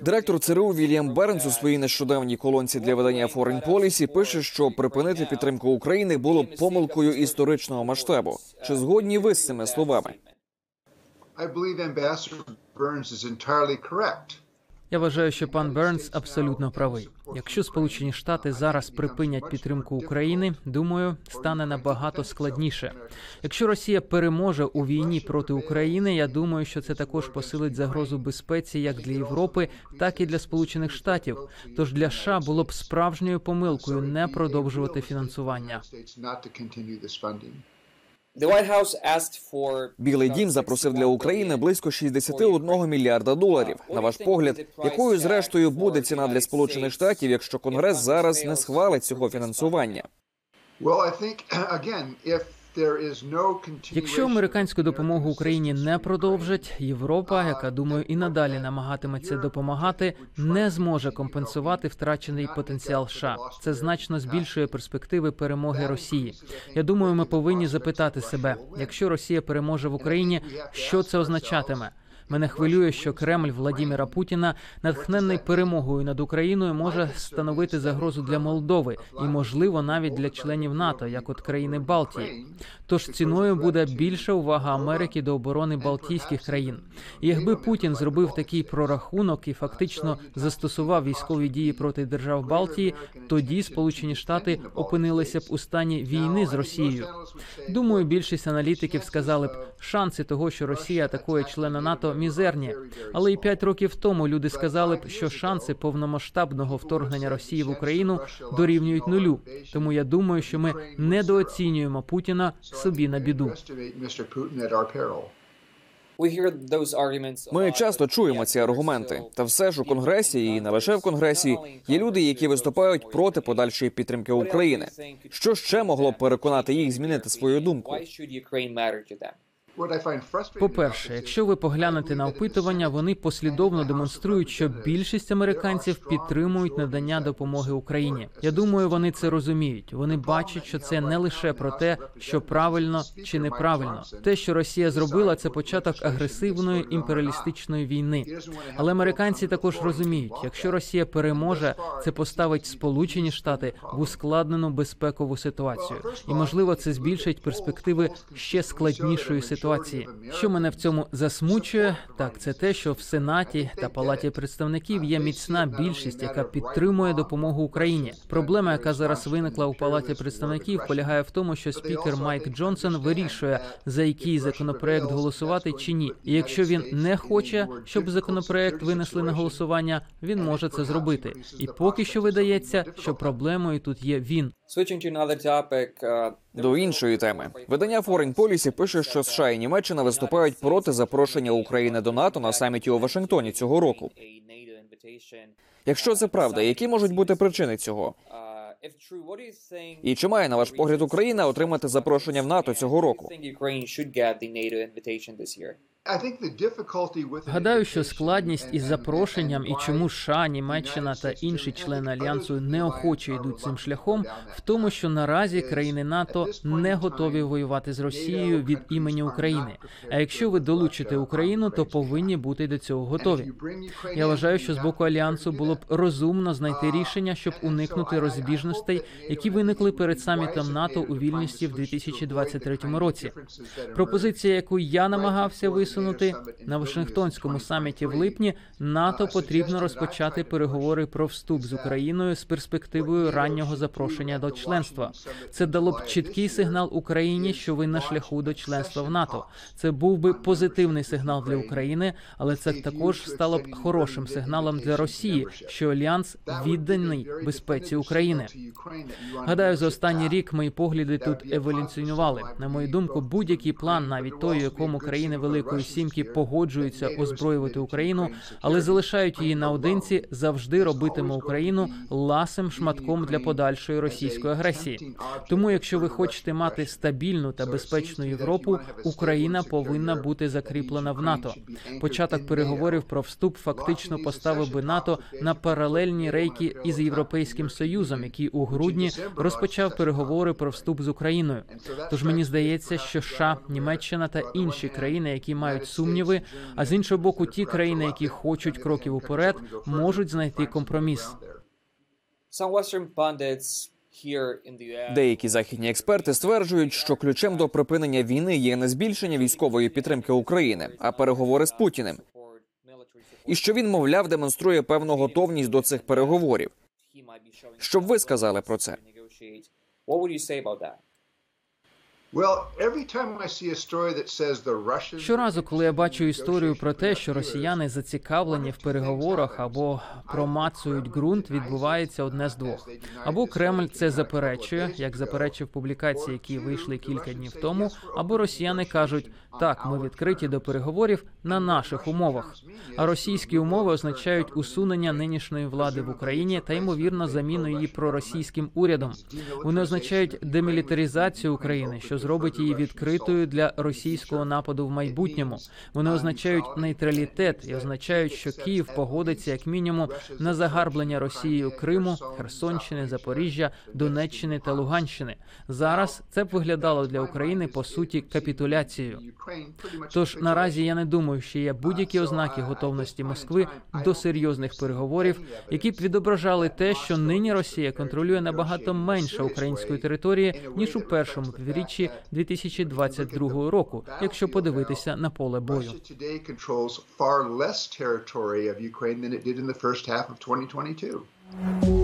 Директор ЦРУ Вільям Бернс у своїй нещодавній колонці для видання Foreign Policy пише, що припинити підтримку України було б помилкою історичного масштабу. Чи згодні ви з цими словами? I believe Ambassador Burns is entirely correct. Я вважаю, що пан Бернс абсолютно правий. Якщо Сполучені Штати зараз припинять підтримку України, думаю, стане набагато складніше. Якщо Росія переможе у війні проти України, я думаю, що це також посилить загрозу безпеці як для Європи, так і для Сполучених Штатів. Тож для США було б справжньою помилкою не продовжувати фінансування. Білий дім запросив для України близько 61 мільярда доларів. На ваш погляд, якою зрештою буде ціна для Сполучених Штатів, якщо Конгрес зараз не схвалить цього фінансування? Якщо американську допомогу Україні не продовжать, Європа, яка думаю і надалі намагатиметься допомагати, не зможе компенсувати втрачений потенціал США. Це значно збільшує перспективи перемоги Росії. Я думаю, ми повинні запитати себе, якщо Росія переможе в Україні, що це означатиме. Мене хвилює, що Кремль Владіміра Путіна, натхнений перемогою над Україною, може становити загрозу для Молдови і, можливо, навіть для членів НАТО, як от країни Балтії. Тож ціною буде більша увага Америки до оборони Балтійських країн. І якби Путін зробив такий прорахунок і фактично застосував військові дії проти держав Балтії, тоді Сполучені Штати опинилися б у стані війни з Росією. Думаю, більшість аналітиків сказали б, шанси того, що Росія атакує члена НАТО, мізерні. Але і п'ять років тому люди сказали б, що шанси повномасштабного вторгнення Росії в Україну дорівнюють нулю. Тому я думаю, що ми недооцінюємо Путіна собі на біду. Ми часто чуємо ці аргументи. Та все ж у конгресі і не лише в конгресі є люди, які виступають проти подальшої підтримки України. Що ще могло б переконати їх змінити свою думку? Frustrating По-перше, якщо ви поглянете на опитування, вони послідовно демонструють, що більшість американців підтримують надання допомоги Україні. Я думаю, вони це розуміють. Вони бачать, що це не лише про те, що правильно чи неправильно. Те, що Росія зробила, це початок агресивної імперіалістичної війни. Але американці також розуміють, якщо Росія переможе, це поставить Сполучені Штати в ускладнену безпекову ситуацію, і можливо це збільшить перспективи ще складнішої ситуації. Що мене в цьому засмучує, так це те, що в Сенаті та Палаті представників є міцна більшість, яка підтримує допомогу Україні. Проблема, яка зараз виникла у Палаті представників, полягає в тому, що спікер Майк Джонсон вирішує за який законопроект голосувати чи ні. І якщо він не хоче, щоб законопроект винесли на голосування, він може це зробити. І поки що видається, що проблемою тут є він. Uh, До іншої теми видання Foreign Policy пише, що США і Німеччина виступають проти запрошення України до НАТО на саміті у Вашингтоні цього року. Якщо це правда, які можуть бути причини цього? Uh? І чи має на ваш погляд Україна отримати запрошення в НАТО цього року? Гадаю, що складність із запрошенням і чому США, Німеччина та інші члени альянсу неохоче йдуть цим шляхом, в тому, що наразі країни НАТО не готові воювати з Росією від імені України. А якщо ви долучите Україну, то повинні бути до цього готові. Я вважаю, що з боку альянсу було б розумно знайти рішення, щоб уникнути розбіжностей, які виникли перед самітом НАТО у Вільнюсі в 2023 році. Пропозиція, яку я намагався висунути на Вашингтонському саміті в липні, НАТО потрібно розпочати переговори про вступ з Україною з перспективою раннього запрошення до членства. Це дало б чіткий сигнал Україні, що ви на шляху до членства в НАТО. Це був би позитивний сигнал для України, але це також стало б хорошим сигналом для Росії, що альянс відданий безпеці України. Гадаю, за останній рік мої погляди тут еволюціонували. На мою думку, будь-який план, навіть той, у якому країни Великої Сімки погоджуються озброювати Україну, але залишають її наодинці, завжди робитиме Україну ласим шматком для подальшої російської агресії. Тому, якщо ви хочете мати стабільну та безпечну Європу, Україна повинна бути закріплена в НАТО. Початок переговорів про вступ фактично поставив би НАТО на паралельні рейки із європейським союзом, який у грудні розпочав переговори про вступ з Україною. Тож мені здається, що США, Німеччина та інші країни, які мають мають сумніви. А з іншого боку, ті країни, які хочуть кроків уперед, можуть знайти компроміс. Деякі західні експерти стверджують, що ключем до припинення війни є не збільшення військової підтримки України, а переговори з Путіним. І що він, мовляв, демонструє певну готовність до цих переговорів. Що б ви сказали про це? Щоразу, коли я бачу історію про те, що росіяни зацікавлені в переговорах або промацують ґрунт, відбувається одне з двох. Або Кремль це заперечує, як заперечив публікації, які вийшли кілька днів тому, або росіяни кажуть, так, ми відкриті до переговорів на наших умовах. А російські умови означають усунення нинішньої влади в Україні та ймовірно заміну її проросійським урядом. Вони означають демілітаризацію України, що зробить її відкритою для російського нападу в майбутньому. Вони означають нейтралітет і означають, що Київ погодиться як мінімум на загарблення Росією Криму, Херсонщини, Запоріжжя, Донеччини та Луганщини. Зараз це б виглядало для України по суті капітуляцією. Тож наразі я не думаю, що є будь-які ознаки готовності Москви до серйозних переговорів, які б відображали те, що нині Росія контролює набагато менше української території ніж у першому півріччі 2022 року, якщо подивитися на поле бою. Far less territory of Ukraine than it did in the first half of 2022.